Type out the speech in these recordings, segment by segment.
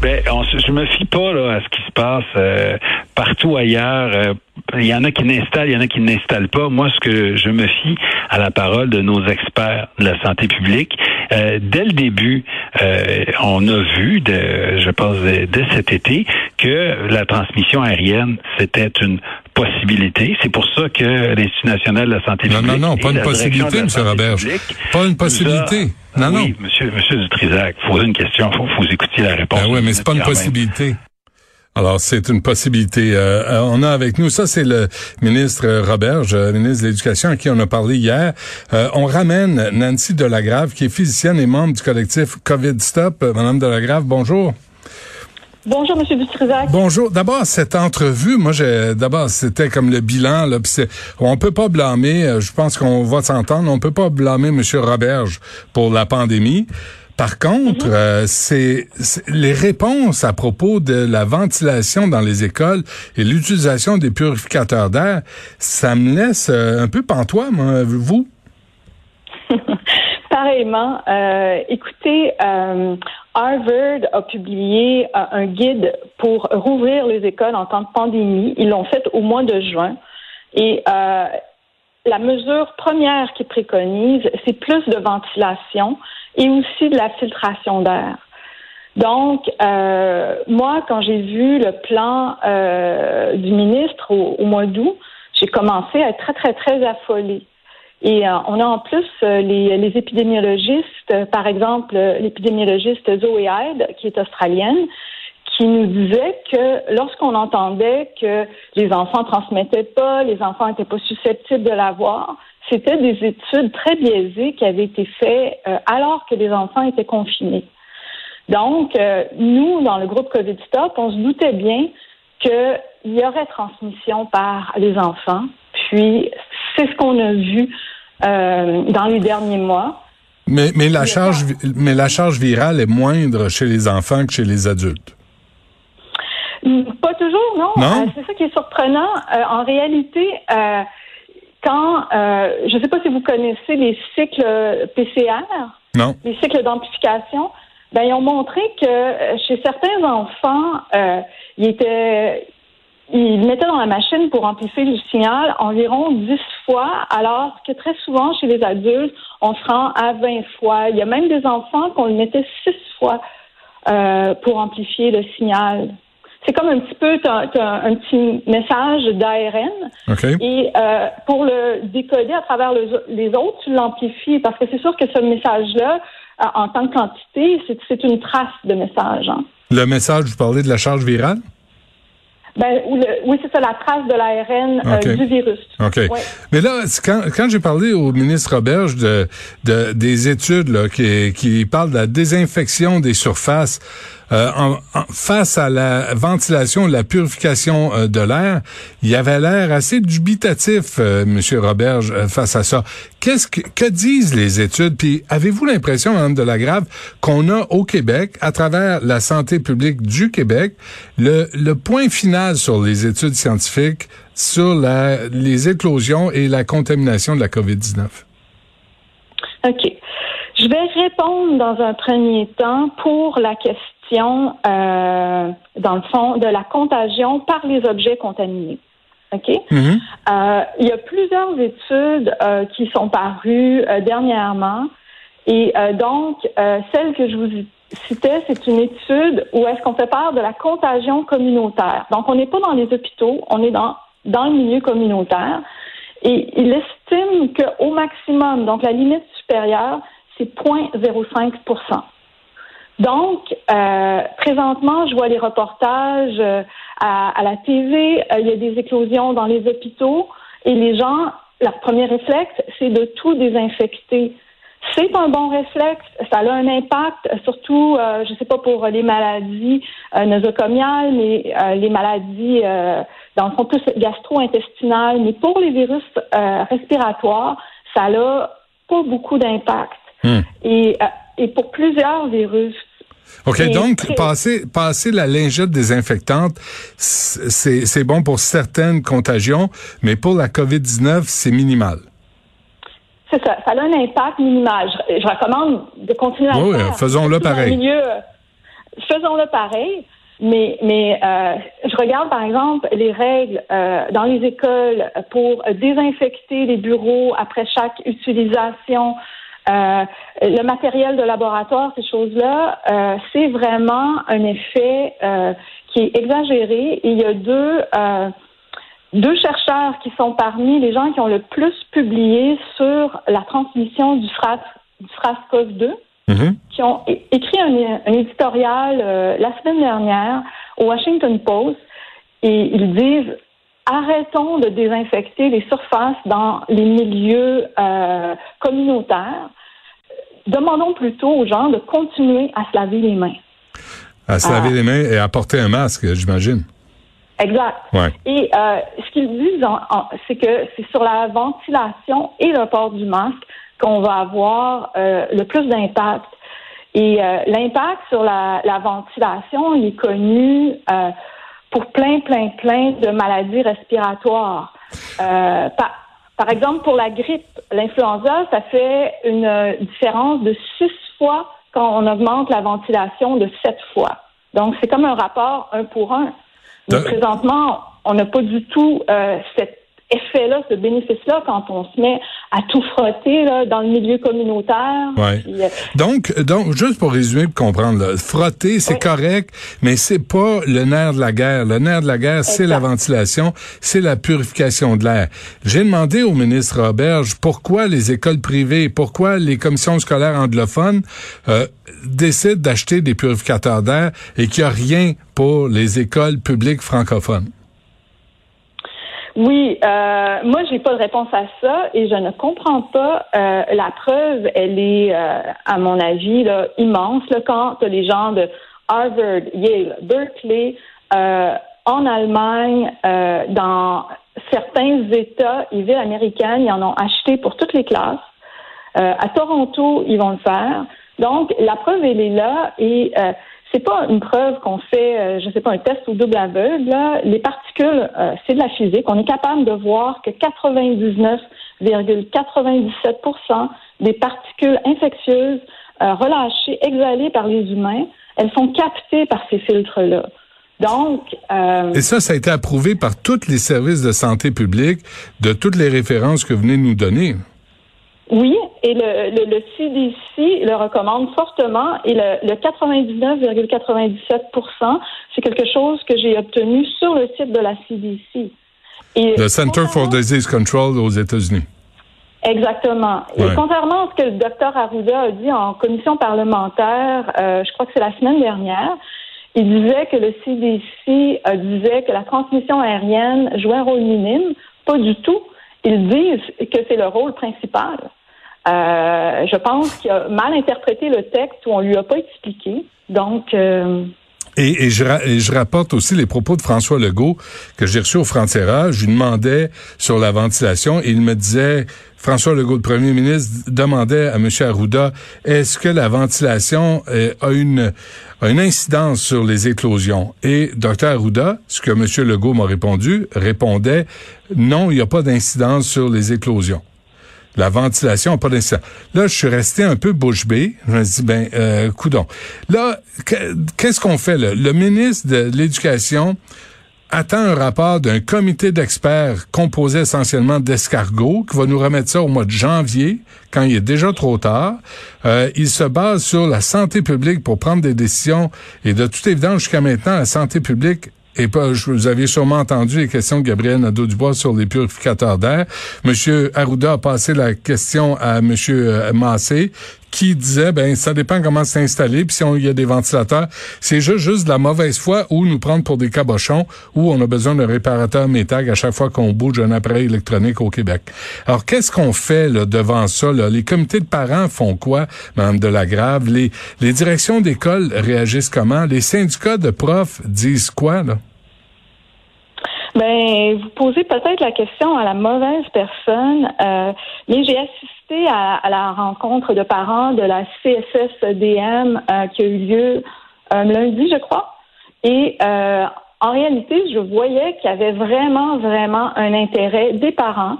Ben, on, je me fie pas là, à ce qui se passe euh, partout ailleurs. Euh, il y en a qui n'installent, il y en a qui n'installent pas. Moi, ce que je me fie à la parole de nos experts de la santé publique. Euh, dès le début, on a vu, de, je pense, dès cet été, que la transmission aérienne, c'était une possibilité. C'est pour ça que l'Institut national de la santé publique... Non, non, non, pas une possibilité, M. Roberge. Pas une possibilité. Non, oui, Monsieur, monsieur Dutrisac, poser une question, faut, faut écouter la réponse. Ben oui, mais c'est pas une possibilité. Alors, c'est une possibilité. Euh, euh, on a avec nous, ça c'est le ministre Roberge, euh, ministre de l'Éducation, à qui on a parlé hier. on ramène Nancy Delagrave, qui est physicienne et membre du collectif COVID Stop. Madame Delagrave, bonjour. Bonjour, M. Dutrisac. Bonjour. D'abord, cette entrevue, moi, j'ai, d'abord, c'était comme le bilan, là, pis on peut pas blâmer, euh, je pense qu'on va s'entendre, on peut pas blâmer M. Roberge pour la pandémie. Par contre, mhm. euh, c'est, les réponses à propos de la ventilation dans les écoles et l'utilisation des purificateurs d'air, ça me laisse euh, un peu pantois, moi, vous? Pareillement. écoutez, Harvard a publié euh, un guide pour rouvrir les écoles en temps de pandémie. Ils l'ont fait au mois de juin. Et euh, la mesure première qu'ils préconisent, c'est plus de ventilation et aussi de la filtration d'air. Donc, euh, moi, quand j'ai vu le plan du ministre au mois d'août, j'ai commencé à être très, très, très affolée. Et euh, on a en plus euh, les, les, épidémiologistes, euh, par exemple l'épidémiologiste Zoe Hyde, qui est australienne, qui nous disait que lorsqu'on entendait que les enfants transmettaient pas, les enfants n'étaient pas susceptibles de l'avoir, c'était des études très biaisées qui avaient été faites alors que les enfants étaient confinés. Donc, nous, dans le groupe COVID Stop, on se doutait bien qu'il y aurait transmission par les enfants. Puis, c'est ce qu'on a vu euh, dans les derniers mois. Mais, mais, la charge, mais la charge virale est moindre chez les enfants que chez les adultes. Pas toujours, non. Euh, c'est ça qui est surprenant. Euh, en réalité, quand, je ne sais pas si vous connaissez les cycles PCR, non. les cycles d'amplification, ben, ils ont montré que chez certains enfants, il était il mettait dans la machine pour amplifier le signal environ 10 fois, alors que très souvent, chez les adultes, on se rend à 20 fois. Il y a même des enfants qu'on le mettait 6 fois euh, pour amplifier le signal. C'est comme un petit peu un petit message d'ARN. Et euh, pour le décoder à travers les autres, tu l'amplifies parce que c'est sûr que ce message-là, euh, en tant que quantité, c'est une trace de message. Hein. Le message, vous parlez de la charge virale? Ben, oui, c'est ça, la trace de l'ARN euh, du virus. OK. Mais là, quand, quand j'ai parlé au ministre Roberge de, de, des études là, qui, qui parlent de la désinfection des surfaces, euh, en, face à la ventilation, la purification euh, de l'air, il y avait l'air assez dubitatif, euh, Monsieur Roberge, euh, face à ça. Qu'est-ce que, que disent les études? Puis avez-vous l'impression, Madame de la Grave, qu'on a au Québec, à travers la santé publique du Québec, le, le point final sur les études scientifiques sur la, les éclosions et la contamination de la COVID-19 OK. Je vais répondre dans un premier temps pour la question euh, dans le fond, de la contagion par les objets contaminés. OK? Mm-hmm. Euh, il y a plusieurs études euh, qui sont parues dernièrement. Et donc, celle que je vous citais, c'est une étude où est-ce qu'on fait part de la contagion communautaire. Donc, on n'est pas dans les hôpitaux, on est dans, dans le milieu communautaire. Et il estime qu'au maximum, donc la limite supérieure, c'est 0,05 donc, euh, présentement, je vois les reportages euh, à, la TV, euh, il y a des éclosions dans les hôpitaux et les gens, leur premier réflexe, c'est de tout désinfecter. C'est un bon réflexe, ça a un impact, surtout, je ne sais pas pour les maladies nosocomiales, mais les maladies, dans le fond, plus gastro-intestinales, mais pour les virus respiratoires, ça n'a pas beaucoup d'impact. Hmm. Et, et pour plusieurs virus, OK, donc passer, passer la lingette désinfectante, c'est bon pour certaines contagions, mais pour la COVID-19, c'est minimal. C'est ça, ça a un impact minimal. Je, recommande de continuer à oui, faire. faisons-le pareil. Milieu, faisons-le pareil. Mais, mais euh, je regarde par exemple les règles euh, dans les écoles pour désinfecter les bureaux après chaque utilisation, euh, le matériel de laboratoire, ces choses-là, euh, c'est vraiment un effet euh, qui est exagéré. Et il y a deux deux chercheurs qui sont parmi les gens qui ont le plus publié sur la transmission du, SRAS, du SRAS-CoV-2 Mhm. qui ont écrit un, éditorial la semaine dernière au Washington Post et ils disent arrêtons de désinfecter les surfaces dans les milieux euh, communautaires. Demandons plutôt aux gens de continuer à se laver les mains. À se laver euh, les mains et à porter un masque, j'imagine. Exact. Et ce qu'ils disent, c'est que c'est sur la ventilation et le port du masque qu'on va avoir euh, le plus d'impact. Et euh, l'impact sur la, ventilation, il est connu euh, pour plein, plein, plein de maladies respiratoires. Par, par, exemple, pour la grippe, l'influenza, ça fait une différence de six fois quand on augmente la ventilation de sept fois. Donc, c'est comme un rapport un pour un. Mais présentement, on n'a pas du tout cette effet-là, ce bénéfice-là, quand on se met à tout frotter là, dans le milieu communautaire. Ouais. Euh, donc, donc, juste pour résumer, pour comprendre, là, frotter, c'est correct, mais c'est pas le nerf de la guerre. Le nerf de la guerre, c'est la ventilation, c'est la purification de l'air. J'ai demandé au ministre Roberge pourquoi les écoles privées, pourquoi les commissions scolaires anglophones euh, décident d'acheter des purificateurs d'air et qu'il n'y a rien pour les écoles publiques francophones? Oui, euh, moi j'ai pas de réponse à ça et je ne comprends pas. Euh, la preuve, elle est, euh, à mon avis, là, immense. Là, quand les gens de Harvard, Yale, Berkeley, euh, en Allemagne, dans certains États et villes américaines, ils en ont acheté pour toutes les classes. à Toronto, ils vont le faire. Donc la preuve, elle est là et c'est pas une preuve qu'on fait, euh, je sais pas, un test au double aveugle. Les particules, euh, c'est de la physique. On est capable de voir que 99,97% des particules infectieuses euh, relâchées, exhalées par les humains, elles sont captées par ces filtres-là. Donc, et ça, ça a été approuvé par tous les services de santé publique, de toutes les références que vous venez de nous donner. Oui, et le, le, le, CDC le recommande fortement et le, le 99,97 c'est quelque chose que j'ai obtenu sur le site de la CDC. Et le Center for Disease Control aux États-Unis. Exactement. Et contrairement à ce que le docteur Arruda a dit en commission parlementaire, euh, je crois que c'est la semaine dernière, il disait que le CDC euh, disait que la transmission aérienne jouait un rôle minime. Pas du tout. Ils disent que c'est le rôle principal. Euh, je pense qu'il a mal interprété le texte où on lui a pas expliqué. Donc. Euh, et, je, je, rapporte aussi les propos de François Legault que j'ai reçu au Frontiera. Je lui demandais sur la ventilation et il me disait, François Legault, le premier ministre, demandait à M. Arruda, est-ce que la ventilation euh, a, une, a une incidence sur les éclosions? Et Dr Arruda, ce que M. Legault m'a répondu, répondait, non, il n'y a pas d'incidence sur les éclosions la ventilation n'a pas d'incidence. Là, je suis resté un peu bouche bée. Je me dit, ben, euh, coudon. Là, qu'est-ce qu'on fait là? Le ministre de l'Éducation attend un rapport d'un comité d'experts composé essentiellement d'escargots qui va nous remettre ça au mois de janvier, quand il est déjà trop tard. Euh, il se base sur la santé publique pour prendre des décisions et de toute évidence, jusqu'à maintenant, la santé publique et pas, vous aviez sûrement entendu les questions de Gabriel Nadeau-Dubois sur les purificateurs d'air. Monsieur Arruda a passé la question à Monsieur euh, Massé, qui disait ben ça dépend comment c'est installé puis si on, y a des ventilateurs c'est juste juste de la mauvaise foi ou nous prendre pour des cabochons ou on a besoin d'un réparateur métag à chaque fois qu'on bouge un appareil électronique au Québec. Alors qu'est-ce qu'on fait là, devant ça là? Les comités de parents font quoi Madame Delagrave? Les les directions d'école réagissent comment? Les syndicats de profs disent quoi là? Ben, vous posez peut-être la question à la mauvaise personne, euh, mais j'ai assisté à, la rencontre de parents de la CSSDM euh, qui a eu lieu euh, lundi, je crois. Et en réalité, je voyais qu'il y avait vraiment, vraiment un intérêt des parents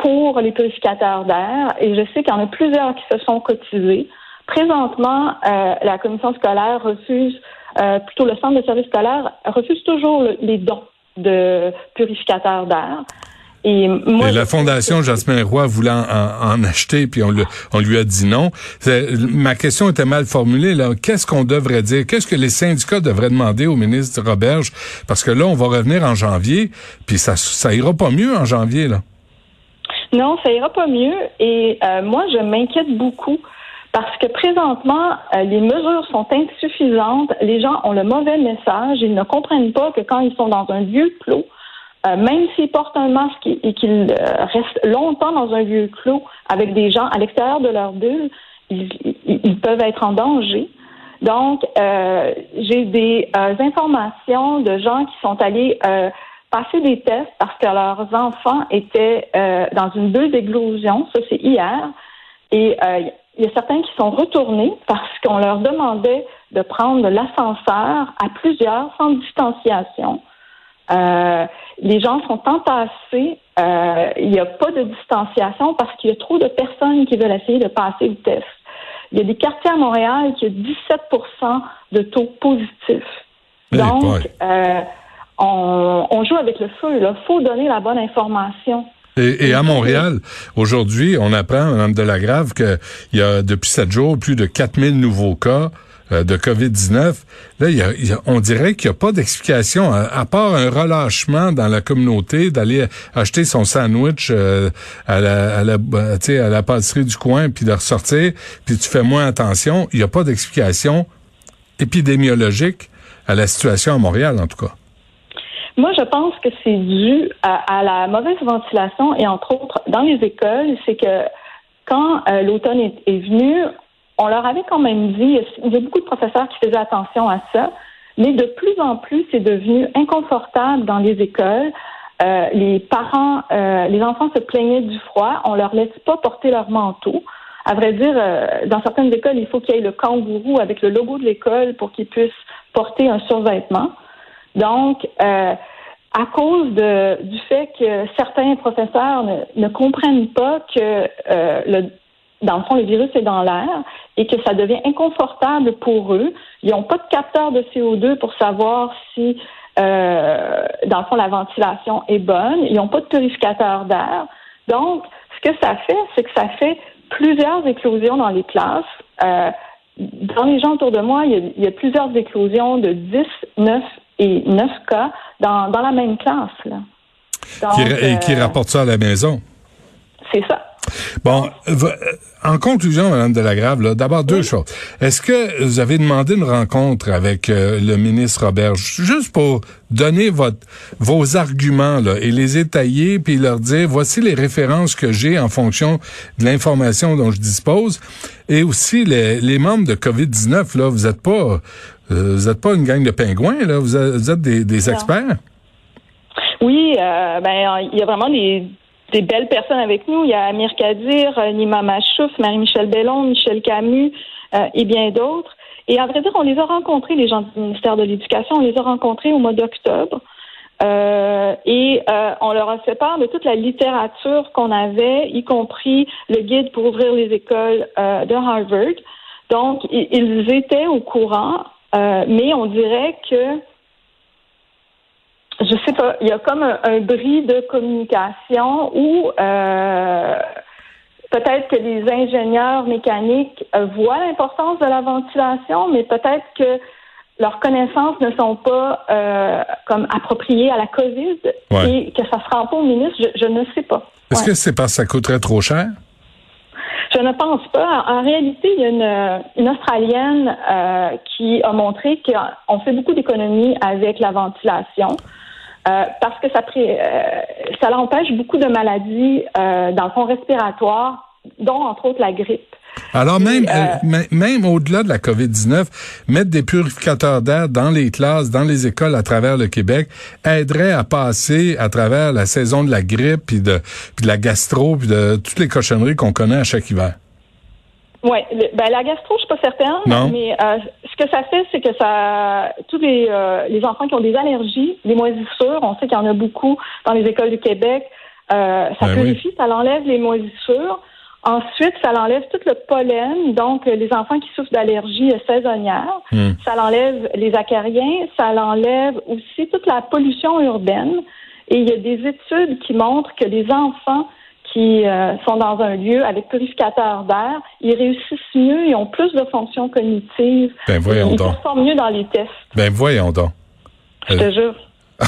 pour les purificateurs d'air. Et je sais qu'il y en a plusieurs qui se sont cotisés Présentement, la commission scolaire refuse, plutôt le centre de service scolaire refuse toujours les dons de purificateurs d'air. Et, moi, la Fondation Jasmin Roy voulait en, acheter, puis on, on, lui a dit non. Ma question était mal formulée. Là. Qu'est-ce qu'on devrait dire? Qu'est-ce que les syndicats devraient demander au ministre Roberge? Parce que là, on va revenir en janvier, puis ça, ça ira pas mieux en janvier. là. Non, ça ira pas mieux. Et euh, moi, je m'inquiète beaucoup parce que présentement, euh, les mesures sont insuffisantes. Les gens ont le mauvais message. Ils ne comprennent pas que quand ils sont dans un lieu clos, euh, même s'ils portent un masque et qu'ils euh, restent longtemps dans un lieu clos avec des gens à l'extérieur de leur bulle, ils, peuvent être en danger. Donc, euh, j'ai des informations de gens qui sont allés passer des tests parce que leurs enfants étaient dans une bulle d'éclosion. Ça, c'est hier. Et il y a certains qui sont retournés parce qu'on leur demandait de prendre l'ascenseur à plusieurs sans distanciation. Euh, les gens sont entassés. Euh, il n'y a pas de distanciation parce qu'il y a trop de personnes qui veulent essayer de passer le test. Il y a des quartiers à Montréal qui ont 17% de taux positifs. Donc, euh, on, joue avec le feu. Il faut donner la bonne information. Et, à Montréal, aujourd'hui, on apprend, Mme Delagrave, qu'il y a depuis sept jours plus de 4000 nouveaux cas euh, de COVID-19, là, y a, on dirait qu'il n'y a pas d'explication, à, part un relâchement dans la communauté, d'aller acheter son sandwich euh, à la, à la, à la pâtisserie du coin, puis de ressortir, puis tu fais moins attention. Il n'y a pas d'explication épidémiologique à la situation à Montréal, en tout cas. Moi, je pense que c'est dû à, la mauvaise ventilation et entre autres dans les écoles, c'est que quand euh, l'automne est, est, venu, on leur avait quand même dit, il y a beaucoup de professeurs qui faisaient attention à ça, mais de plus en plus, c'est devenu inconfortable dans les écoles. Euh, les parents, euh, les enfants se plaignaient du froid, on leur laisse pas porter leur manteau. À vrai dire, euh, dans certaines écoles, il faut qu'il y ait le kangourou avec le logo de l'école pour qu'ils puissent porter un survêtement. Donc, à cause de, du fait que certains professeurs ne, ne comprennent pas que le dans le fond, le virus est dans l'air et que ça devient inconfortable pour eux. Ils n'ont pas de capteur de CO2 pour savoir si, euh, dans le fond, la ventilation est bonne. Ils n'ont pas de purificateur d'air. Donc, ce que ça fait, c'est que ça fait plusieurs éclosions dans les classes. Euh, dans les gens autour de moi, il y, a, plusieurs éclosions de 10, 9 et 9 cas dans, dans la même classe. Là. et qui euh, rapporte ça à la maison. C'est ça. Bon, euh, en conclusion, Mme Delagrave, d'abord deux choses. Est-ce que vous avez demandé une rencontre avec euh, le ministre Robert, juste pour donner votre, vos arguments là, et les étayer, puis leur dire, voici les références que j'ai en fonction de l'information dont je dispose, et aussi les, les membres de COVID-19, là, vous êtes pas... Euh, vous êtes pas une gang de pingouins, là. Vous êtes, des, des experts. Oui, ben il y a vraiment des des belles personnes avec nous. Il y a Amir Kadir, euh, Nima Machouf, Marie-Michel Bellon, Michel Camus euh, et bien d'autres. Et à vrai dire, on les a rencontrés, les gens du ministère de l'Éducation, on les a rencontrés au mois d'octobre. Euh, et on leur a fait part de toute la littérature qu'on avait, y compris le guide pour ouvrir les écoles de Harvard. Donc, ils étaient au courant, mais on dirait que je sais pas, il y a comme un, bris de communication où euh, peut-être que les ingénieurs mécaniques euh, voient l'importance de la ventilation, mais peut-être que leurs connaissances ne sont pas euh, comme appropriées à la COVID et que ça se rend pas au ministre, je, ne sais pas. Est-ce que c'est parce que ça coûterait trop cher? Je ne pense pas. En, réalité, il y a une, une Australienne qui a montré qu'on fait beaucoup d'économies avec la ventilation. Euh, parce que ça, euh, ça empêche beaucoup de maladies euh, dans le fond respiratoire, dont entre autres la grippe. Alors même même au-delà de la COVID-19, mettre des purificateurs d'air dans les classes, dans les écoles à travers le Québec aiderait à passer à travers la saison de la grippe puis de, puis de la gastro puis de toutes les cochonneries qu'on connaît à chaque hiver. Oui, ben la gastro, je suis pas certaine, mais euh, ce que ça fait, c'est que ça, tous les, euh, les enfants qui ont des allergies, les moisissures, on sait qu'il y en a beaucoup dans les écoles du Québec, euh, ça ben purifie, ça enlève les moisissures. Ensuite, ça l'enlève tout le pollen, donc les enfants qui souffrent d'allergies saisonnières. Hmm. Ça l'enlève les acariens, ça l'enlève aussi toute la pollution urbaine. Et il y a des études qui montrent que les enfants qui euh, sont dans un lieu avec purificateur d'air, ils réussissent mieux, ils ont plus de fonctions cognitives. Ben voyons ils donc. performent mieux dans les tests. Ben voyons donc. Je te jure.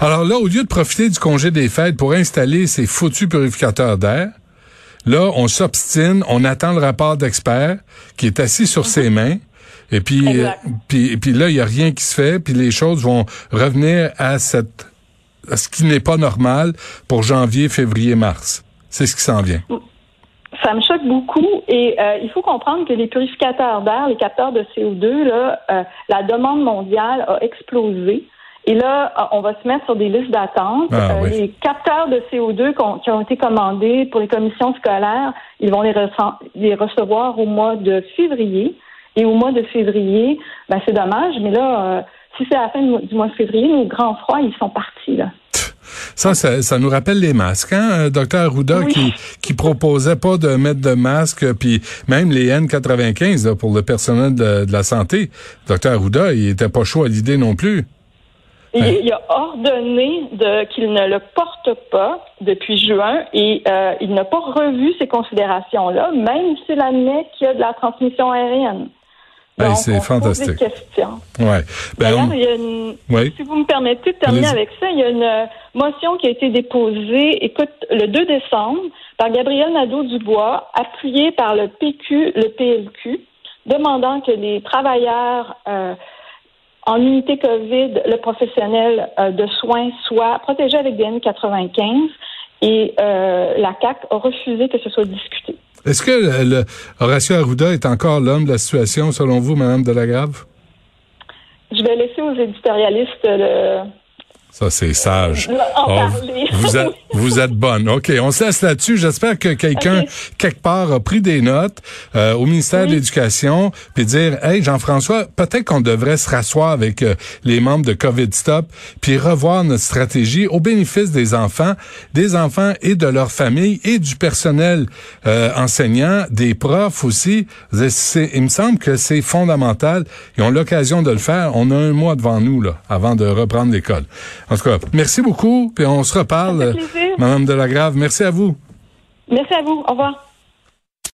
Alors là, au lieu de profiter du congé des fêtes pour installer ces foutus purificateurs d'air, là, on s'obstine, on attend le rapport d'expert qui est assis sur ses mains. Et puis, Exact. puis, puis là, il y a rien qui se fait, puis les choses vont revenir à cette à ce qui n'est pas normal pour janvier, février, mars. C'est ce qui s'en vient. Ça me choque beaucoup et euh, il faut comprendre que les purificateurs d'air, les capteurs de CO2, là, euh, la demande mondiale a explosé. Et là, euh, on va se mettre sur des listes d'attente. Ah, Euh, oui. Les capteurs de CO2 qu'on- qui ont été commandés pour les commissions scolaires, ils vont les, rece- les recevoir au mois de février. Et au mois de février, ben c'est dommage, mais là, euh, si c'est à la fin du mois- de février, nos grands froids, ils sont partis. Là. Ça, ça, ça nous rappelle les masques, hein, euh, docteur Arruda, Oui. qui, qui proposait pas de mettre de masque, puis même les N95 là, pour le personnel de, de la santé. Docteur Arruda, il était pas chaud à l'idée non plus. Il, a ordonné qu'il ne le porte pas depuis juin et euh, il n'a pas revu ces considérations-là, même s'il admet qu'il y a de la transmission aérienne. Ben, c'est pose fantastique. des questions. Ouais. Ben, on- il y a une, Oui. si vous me permettez de terminer avec ça, il y a une euh, motion qui a été déposée, écoute, le 2 décembre par Gabriel Nadeau-Dubois, appuyée par le PQ, le PLQ, demandant que les travailleurs euh, en unité COVID, le professionnel euh, de soins soit protégé avec des N95 et euh, la CAC a refusé que ce soit discuté. Est-ce que le, le- Horacio Arruda est encore l'homme de la situation, selon vous, Madame Delagrave? Je vais laisser aux éditorialistes le, Ça, c'est sage. Oh, vous, êtes, vous êtes bonne. OK, on se laisse là-dessus. J'espère que quelqu'un, quelque part, a pris des notes euh, au ministère de l'Éducation, puis dire, hey, Jean-François, peut-être qu'on devrait se rasseoir avec euh, les membres de COVID Stop, puis revoir notre stratégie au bénéfice des enfants, des enfants et de leurs familles et du personnel euh, enseignant, des profs aussi. C'est- il me semble que c'est fondamental. Ils ont l'occasion de le faire. On a un mois devant nous, là, avant de reprendre l'école. En tout cas, merci beaucoup, puis on se reparle. Madame Delagrave, merci à vous. Merci à vous. Au revoir.